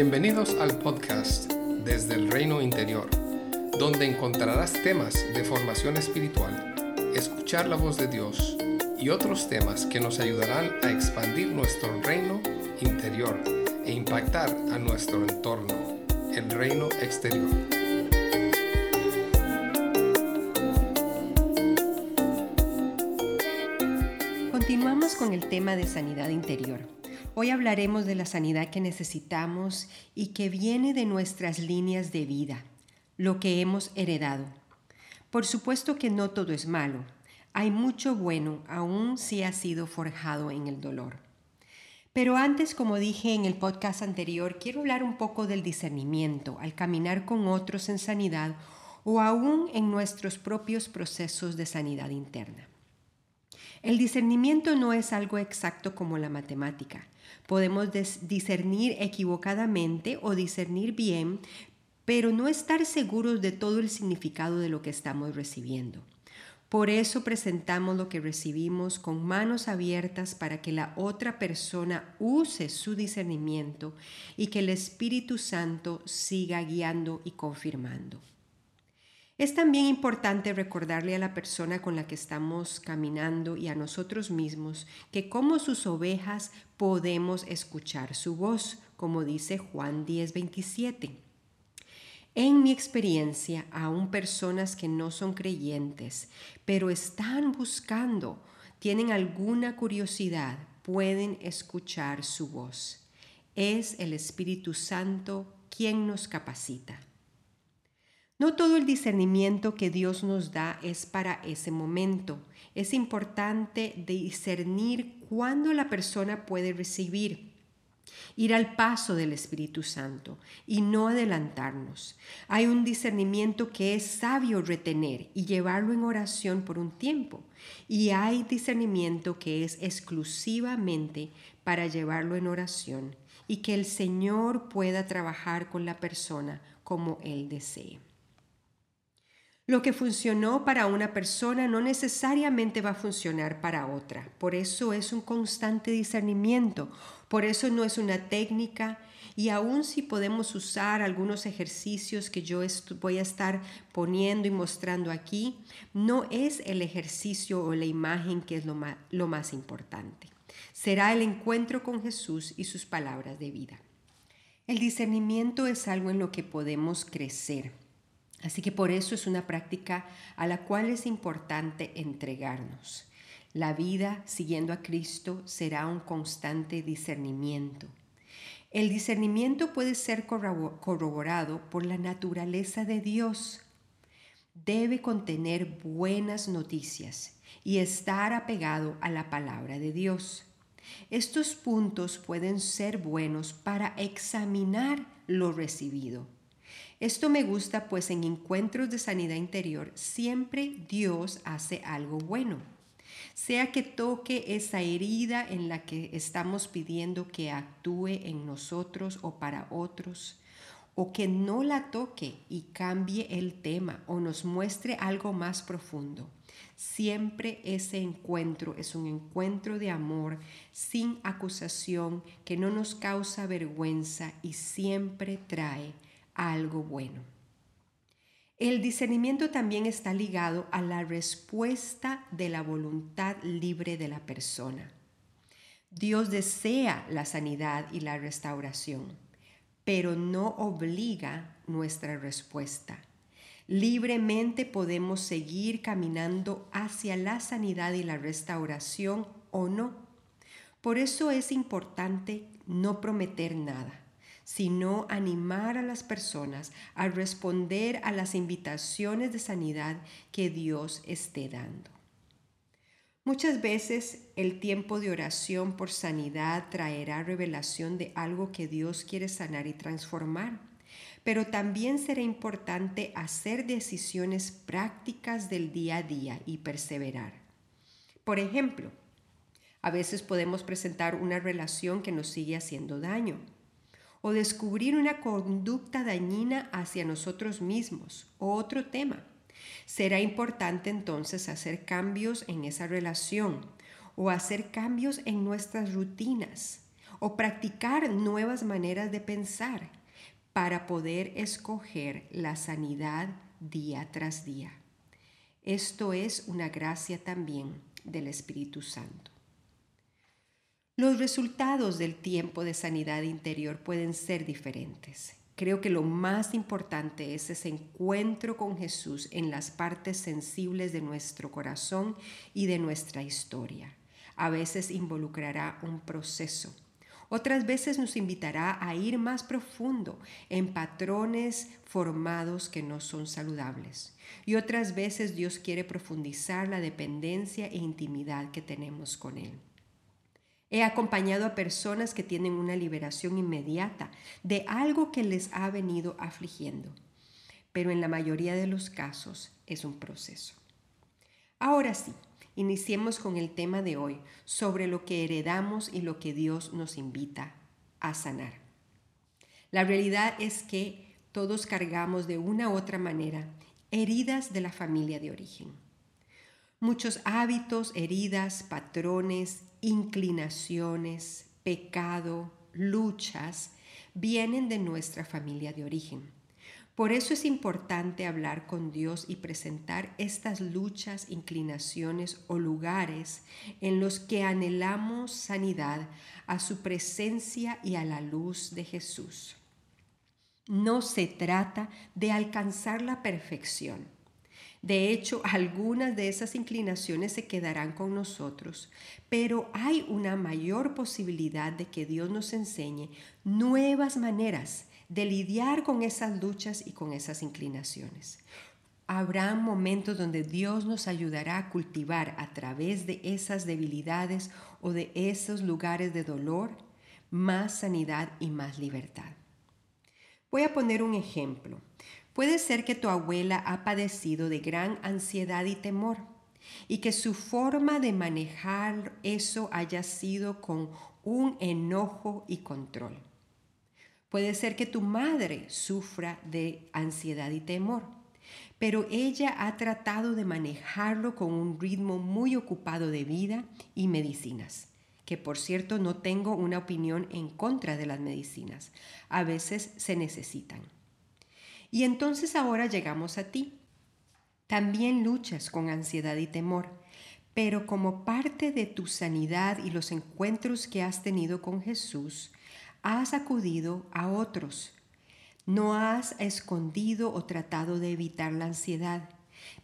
Bienvenidos al podcast Desde el Reino Interior, donde encontrarás temas de formación espiritual, escuchar la voz de Dios y otros temas que nos ayudarán a expandir nuestro reino interior e impactar a nuestro entorno, el reino exterior. Continuamos con el tema de sanidad interior. Hoy hablaremos de la sanidad que necesitamos y que viene de nuestras líneas de vida, lo que hemos heredado. Por supuesto que no todo es malo. Hay mucho bueno, aun si ha sido forjado en el dolor. Pero antes, como dije en el podcast anterior, quiero hablar un poco del discernimiento al caminar con otros en sanidad o aún en nuestros propios procesos de sanidad interna. El discernimiento no es algo exacto como la matemática. Podemos discernir equivocadamente o discernir bien, pero no estar seguros de todo el significado de lo que estamos recibiendo. Por eso presentamos lo que recibimos con manos abiertas para que la otra persona use su discernimiento y que el Espíritu Santo siga guiando y confirmando. Es también importante recordarle a la persona con la que estamos caminando y a nosotros mismos que como sus ovejas podemos escuchar su voz, como dice Juan 10:27. En mi experiencia, aún personas que no son creyentes, pero están buscando, tienen alguna curiosidad, pueden escuchar su voz. Es el Espíritu Santo quien nos capacita. No todo el discernimiento que Dios nos da es para ese momento. Es importante discernir cuándo la persona puede recibir, ir al paso del Espíritu Santo y no adelantarnos. Hay un discernimiento que es sabio retener y llevarlo en oración por un tiempo. Y hay discernimiento que es exclusivamente para llevarlo en oración y que el Señor pueda trabajar con la persona como Él desee. Lo que funcionó para una persona no necesariamente va a funcionar para otra. Por eso es un constante discernimiento. Por eso no es una técnica. Y aun si podemos usar algunos ejercicios que yo voy a estar poniendo y mostrando aquí, no es el ejercicio o la imagen que es lo más importante. Será el encuentro con Jesús y sus palabras de vida. El discernimiento es algo en lo que podemos crecer Así que por eso es una práctica a la cual es importante entregarnos. La vida siguiendo a Cristo será un constante discernimiento. El discernimiento puede ser corroborado por la naturaleza de Dios. Debe contener buenas noticias y estar apegado a la palabra de Dios. Estos puntos pueden ser buenos para examinar lo recibido esto me gusta pues en encuentros de sanidad interior siempre Dios hace algo bueno. Sea que toque esa herida en la que estamos pidiendo que actúe en nosotros o para otros, o que no la toque y cambie el tema o nos muestre algo más profundo. Siempre ese encuentro es un encuentro de amor sin acusación que no nos causa vergüenza y siempre trae algo bueno. El discernimiento también está ligado a la respuesta de la voluntad libre de la persona. Dios desea la sanidad y la restauración, pero no obliga nuestra respuesta. Libremente podemos seguir caminando hacia la sanidad y la restauración o no. Por eso es importante no prometer nada sino animar a las personas a responder a las invitaciones de sanidad que Dios esté dando. Muchas veces el tiempo de oración por sanidad traerá revelación de algo que Dios quiere sanar y transformar, pero también será importante hacer decisiones prácticas del día a día y perseverar. Por ejemplo, a veces podemos presentar una relación que nos sigue haciendo daño o descubrir una conducta dañina hacia nosotros mismos o otro tema. Será importante entonces hacer cambios en esa relación o hacer cambios en nuestras rutinas o practicar nuevas maneras de pensar para poder escoger la sanidad día tras día. Esto es una gracia también del Espíritu Santo. Los resultados del tiempo de sanidad interior pueden ser diferentes. Creo que lo más importante es ese encuentro con Jesús en las partes sensibles de nuestro corazón y de nuestra historia. A veces involucrará un proceso. Otras veces nos invitará a ir más profundo en patrones formados que no son saludables. Y otras veces Dios quiere profundizar la dependencia e intimidad que tenemos con Él. He acompañado a personas que tienen una liberación inmediata de algo que les ha venido afligiendo, pero en la mayoría de los casos es un proceso. Ahora sí, iniciemos con el tema de hoy sobre lo que heredamos y lo que Dios nos invita a sanar. La realidad es que todos cargamos de una u otra manera heridas de la familia de origen. Muchos hábitos, heridas, patrones, inclinaciones, pecado, luchas, vienen de nuestra familia de origen. Por eso es importante hablar con Dios y presentar estas luchas, inclinaciones o lugares en los que anhelamos sanidad a su presencia y a la luz de Jesús. No se trata de alcanzar la perfección de hecho, algunas de esas inclinaciones se quedarán con nosotros, pero hay una mayor posibilidad de que Dios nos enseñe nuevas maneras de lidiar con esas luchas y con esas inclinaciones. Habrá momentos donde Dios nos ayudará a cultivar a través de esas debilidades o de esos lugares de dolor más sanidad y más libertad. Voy a poner un ejemplo. Puede ser que tu abuela ha padecido de gran ansiedad y temor y que su forma de manejar eso haya sido con un enojo y control. Puede ser que tu madre sufra de ansiedad y temor, pero ella ha tratado de manejarlo con un ritmo muy ocupado de vida y medicinas, que por cierto no tengo una opinión en contra de las medicinas, a veces se necesitan. Y entonces ahora llegamos a ti. También luchas con ansiedad y temor, pero como parte de tu sanidad y los encuentros que has tenido con Jesús, has acudido a otros. No has escondido o tratado de evitar la ansiedad.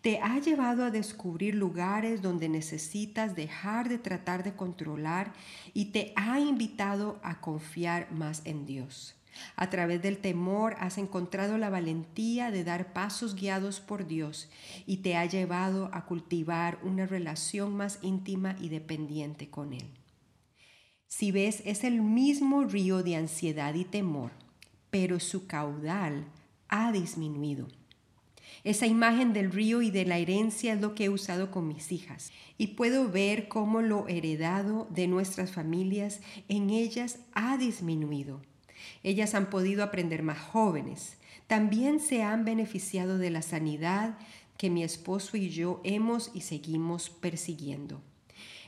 Te ha llevado a descubrir lugares donde necesitas dejar de tratar de controlar y te ha invitado a confiar más en Dios. A través del temor has encontrado la valentía de dar pasos guiados por Dios y te ha llevado a cultivar una relación más íntima y dependiente con Él. Si ves, es el mismo río de ansiedad y temor, pero su caudal ha disminuido. Esa imagen del río y de la herencia es lo que he usado con mis hijas y puedo ver cómo lo heredado de nuestras familias en ellas ha disminuido ellas han podido aprender más jóvenes. También se han beneficiado de la sanidad que mi esposo y yo hemos y seguimos persiguiendo.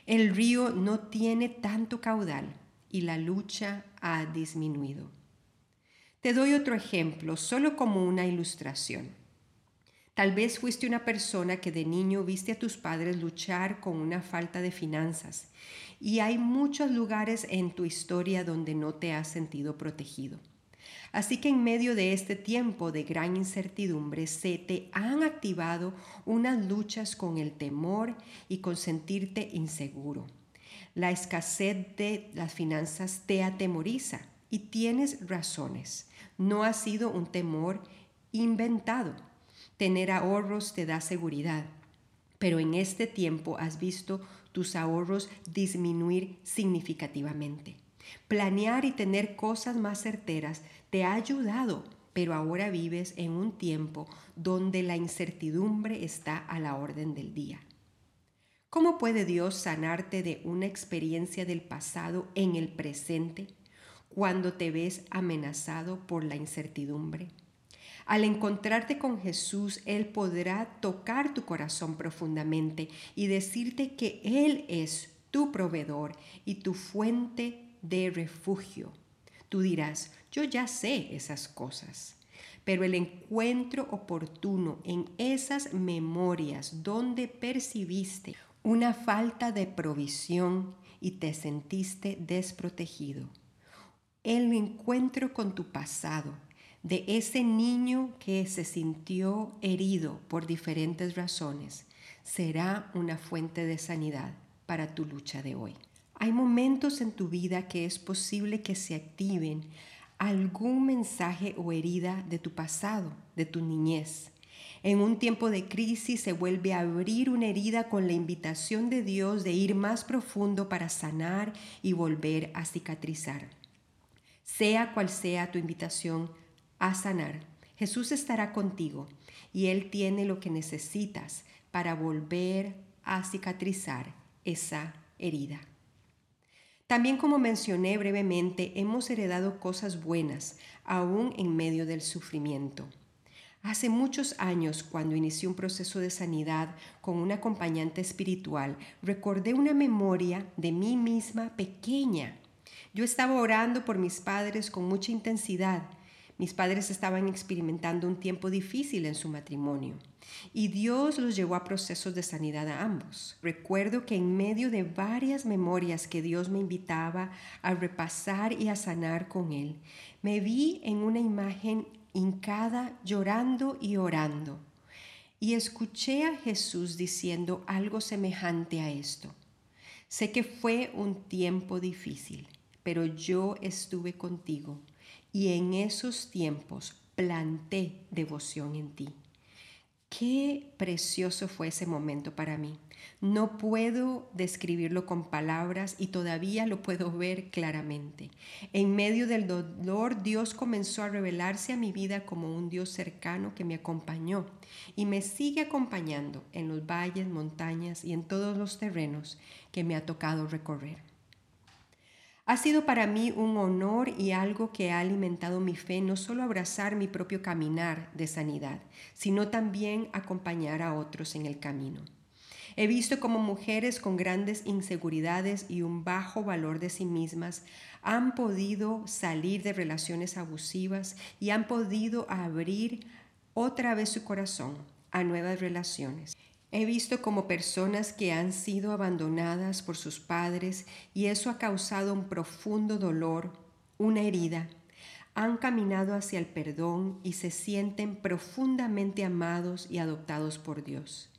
El río no tiene tanto caudal y la lucha ha disminuido. Te doy otro ejemplo, solo como una ilustración. Tal vez fuiste una persona que de niño viste a tus padres luchar con una falta de finanzas y hay muchos lugares en tu historia donde no te has sentido protegido. Así que en medio de este tiempo de gran incertidumbre se te han activado unas luchas con el temor y con sentirte inseguro. La escasez de las finanzas te atemoriza y tienes razones. No ha sido un temor inventado Tener ahorros te da seguridad, pero en este tiempo has visto tus ahorros disminuir significativamente. Planear y tener cosas más certeras te ha ayudado, pero ahora vives en un tiempo donde la incertidumbre está a la orden del día. ¿Cómo puede Dios sanarte de una experiencia del pasado en el presente cuando te ves amenazado por la incertidumbre? Al encontrarte con Jesús, Él podrá tocar tu corazón profundamente y decirte que Él es tu proveedor y tu fuente de refugio. Tú dirás, yo ya sé esas cosas, pero el encuentro oportuno en esas memorias donde percibiste una falta de provisión y te sentiste desprotegido. El encuentro con tu pasado, de ese niño que se sintió herido por diferentes razones, será una fuente de sanidad para tu lucha de hoy. Hay momentos en tu vida que es posible que se activen algún mensaje o herida de tu pasado, de tu niñez. En un tiempo de crisis se vuelve a abrir una herida con la invitación de Dios de ir más profundo para sanar y volver a cicatrizar. Sea cual sea tu invitación a sanar, Jesús estará contigo y Él tiene lo que necesitas para volver a cicatrizar esa herida. También como mencioné brevemente, hemos heredado cosas buenas, aún en medio del sufrimiento. Hace muchos años, cuando inicié un proceso de sanidad con un acompañante espiritual, recordé una memoria de mí misma pequeña. Yo estaba orando por mis padres con mucha intensidad mis padres estaban experimentando un tiempo difícil en su matrimonio y Dios los llevó a procesos de sanidad a ambos. Recuerdo que en medio de varias memorias que Dios me invitaba a repasar y a sanar con Él, me vi en una imagen hincada llorando y orando y escuché a Jesús diciendo algo semejante a esto. Sé que fue un tiempo difícil, pero yo estuve contigo y en esos tiempos planté devoción en ti. Qué precioso fue ese momento para mí. No puedo describirlo con palabras y todavía lo puedo ver claramente. En medio del dolor, Dios comenzó a revelarse a mi vida como un Dios cercano que me acompañó y me sigue acompañando en los valles, montañas y en todos los terrenos que me ha tocado recorrer. Ha sido para mí un honor y algo que ha alimentado mi fe, no solo abrazar mi propio caminar de sanidad, sino también acompañar a otros en el camino. He visto como mujeres con grandes inseguridades y un bajo valor de sí mismas han podido salir de relaciones abusivas y han podido abrir otra vez su corazón a nuevas relaciones. He visto como personas que han sido abandonadas por sus padres y eso ha causado un profundo dolor, una herida. Han caminado hacia el perdón y se sienten profundamente amados y adoptados por Dios.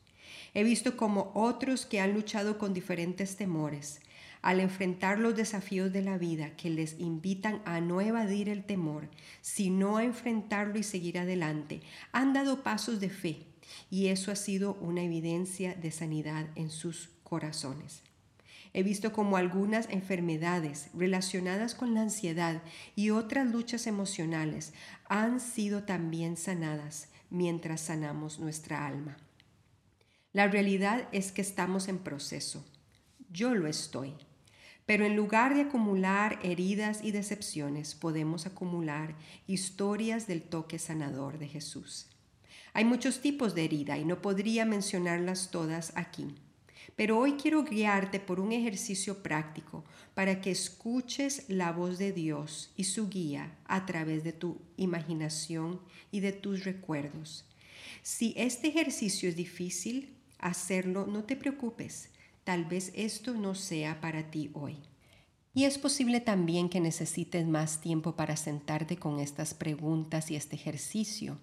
He visto como otros que han luchado con diferentes temores, al enfrentar los desafíos de la vida que les invitan a no evadir el temor, sino a enfrentarlo y seguir adelante, han dado pasos de fe y eso ha sido una evidencia de sanidad en sus corazones. He visto como algunas enfermedades relacionadas con la ansiedad y otras luchas emocionales han sido también sanadas mientras sanamos nuestra alma. La realidad es que estamos en proceso. Yo lo estoy. Pero en lugar de acumular heridas y decepciones, podemos acumular historias del toque sanador de Jesús. Hay muchos tipos de herida y no podría mencionarlas todas aquí. Pero hoy quiero guiarte por un ejercicio práctico para que escuches la voz de Dios y su guía a través de tu imaginación y de tus recuerdos. Si este ejercicio es difícil hacerlo, no te preocupes. Tal vez esto no sea para ti hoy. Y es posible también que necesites más tiempo para sentarte con estas preguntas y este ejercicio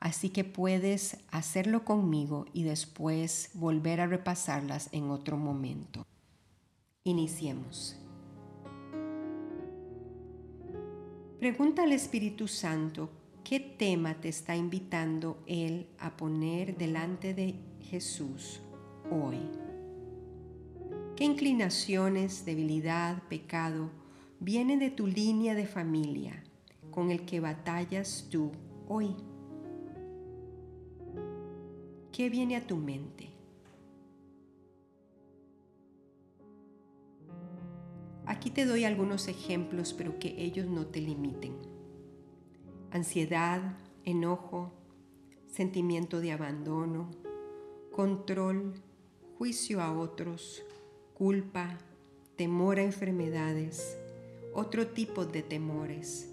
Así que puedes hacerlo conmigo y después volver a repasarlas en otro momento. Iniciemos. Pregunta al Espíritu Santo qué tema te está invitando Él a poner delante de Jesús hoy. ¿Qué inclinaciones, debilidad, pecado vienen de tu línea de familia con el que batallas tú hoy? ¿Qué viene a tu mente? Aquí te doy algunos ejemplos, pero que ellos no te limiten. Ansiedad, enojo, sentimiento de abandono, control, juicio a otros, culpa, temor a enfermedades, otro tipo de temores,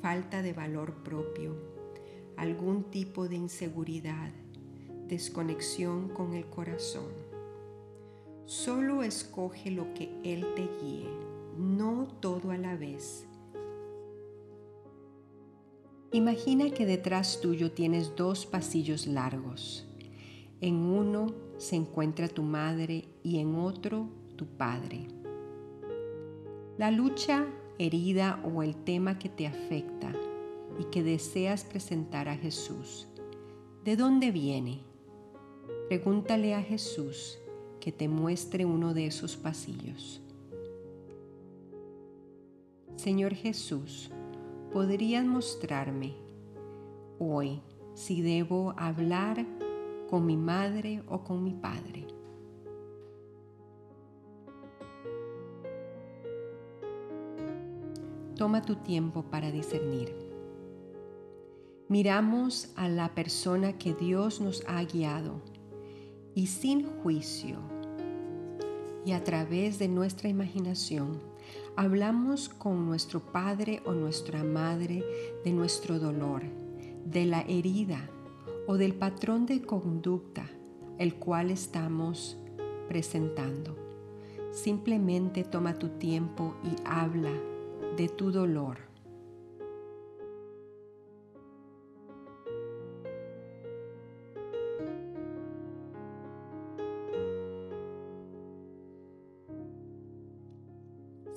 falta de valor propio, algún tipo de inseguridad, desconexión con el corazón. Solo escoge lo que Él te guíe, no todo a la vez. Imagina que detrás tuyo tienes dos pasillos largos. En uno se encuentra tu madre y en otro tu padre. La lucha, herida o el tema que te afecta y que deseas presentar a Jesús, ¿de dónde viene? Pregúntale a Jesús que te muestre uno de esos pasillos. Señor Jesús, ¿podrías mostrarme hoy si debo hablar con mi madre o con mi padre? Toma tu tiempo para discernir. Miramos a la persona que Dios nos ha guiado y sin juicio y a través de nuestra imaginación hablamos con nuestro padre o nuestra madre de nuestro dolor, de la herida o del patrón de conducta el cual estamos presentando. Simplemente toma tu tiempo y habla de tu dolor.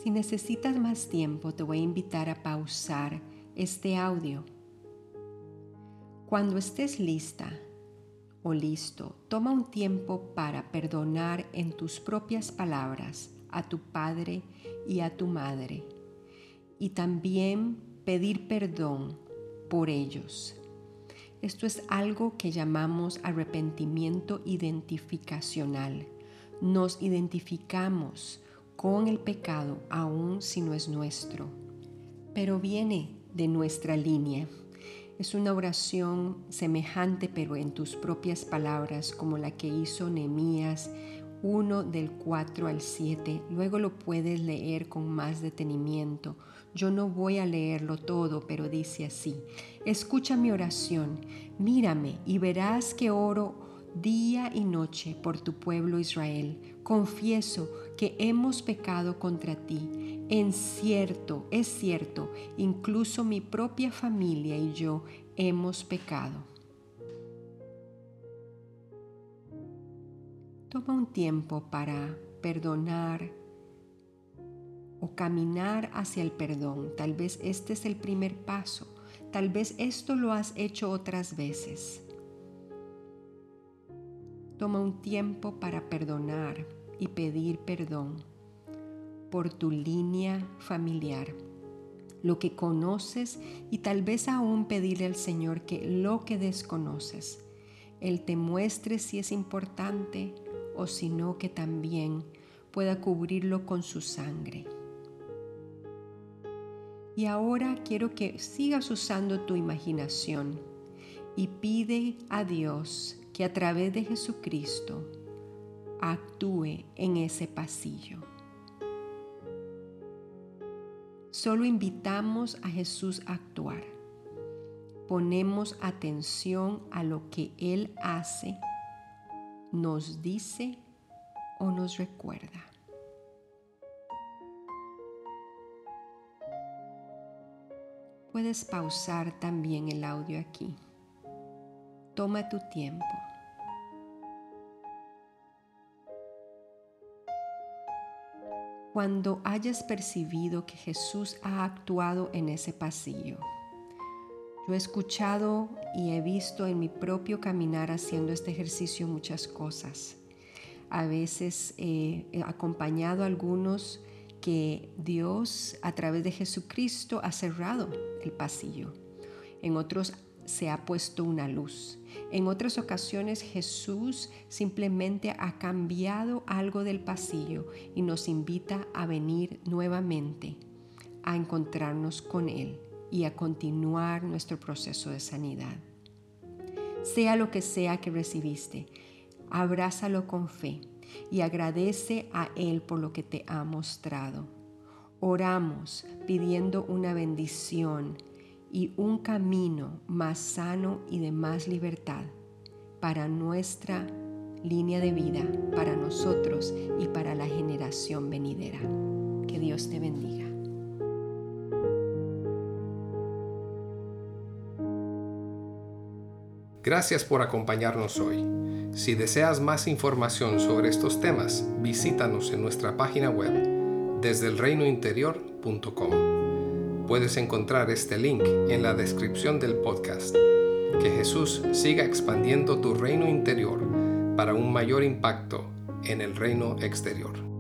Si necesitas más tiempo, te voy a invitar a pausar este audio. Cuando estés lista o listo, toma un tiempo para perdonar en tus propias palabras a tu padre y a tu madre y también pedir perdón por ellos. Esto es algo que llamamos arrepentimiento identificacional. Nos identificamos con el pecado aun si no es nuestro, pero viene de nuestra línea. Es una oración semejante pero en tus propias palabras como la que hizo Nehemías 1 del 4 al 7. Luego lo puedes leer con más detenimiento. Yo no voy a leerlo todo, pero dice así, escucha mi oración, mírame y verás que oro día y noche por tu pueblo Israel. Confieso que hemos pecado contra ti. En cierto, es cierto, incluso mi propia familia y yo hemos pecado. Toma un tiempo para perdonar o caminar hacia el perdón. Tal vez este es el primer paso. Tal vez esto lo has hecho otras veces. Toma un tiempo para perdonar y pedir perdón por tu línea familiar, lo que conoces y tal vez aún pedirle al Señor que lo que desconoces, Él te muestre si es importante o si no que también pueda cubrirlo con su sangre. Y ahora quiero que sigas usando tu imaginación y pide a Dios que a través de Jesucristo actúe en ese pasillo. Solo invitamos a Jesús a actuar. Ponemos atención a lo que Él hace, nos dice o nos recuerda. Puedes pausar también el audio aquí. Toma tu tiempo. Cuando hayas percibido que Jesús ha actuado en ese pasillo, yo he escuchado y he visto en mi propio caminar haciendo este ejercicio muchas cosas. A veces he acompañado a algunos que Dios a través de Jesucristo ha cerrado el pasillo. En otros se ha puesto una luz. En otras ocasiones Jesús simplemente ha cambiado algo del pasillo y nos invita a venir nuevamente a encontrarnos con Él y a continuar nuestro proceso de sanidad. Sea lo que sea que recibiste, abrázalo con fe y agradece a Él por lo que te ha mostrado. oramos pidiendo una bendición y un camino más sano y de más libertad para nuestra línea de vida, para nosotros y para la generación venidera. Que Dios te bendiga. Gracias por acompañarnos hoy. Si deseas más información sobre estos temas, visítanos en nuestra página web desde. Puedes encontrar este link en la descripción del podcast. Que Jesús siga expandiendo tu reino interior para un mayor impacto en el reino exterior.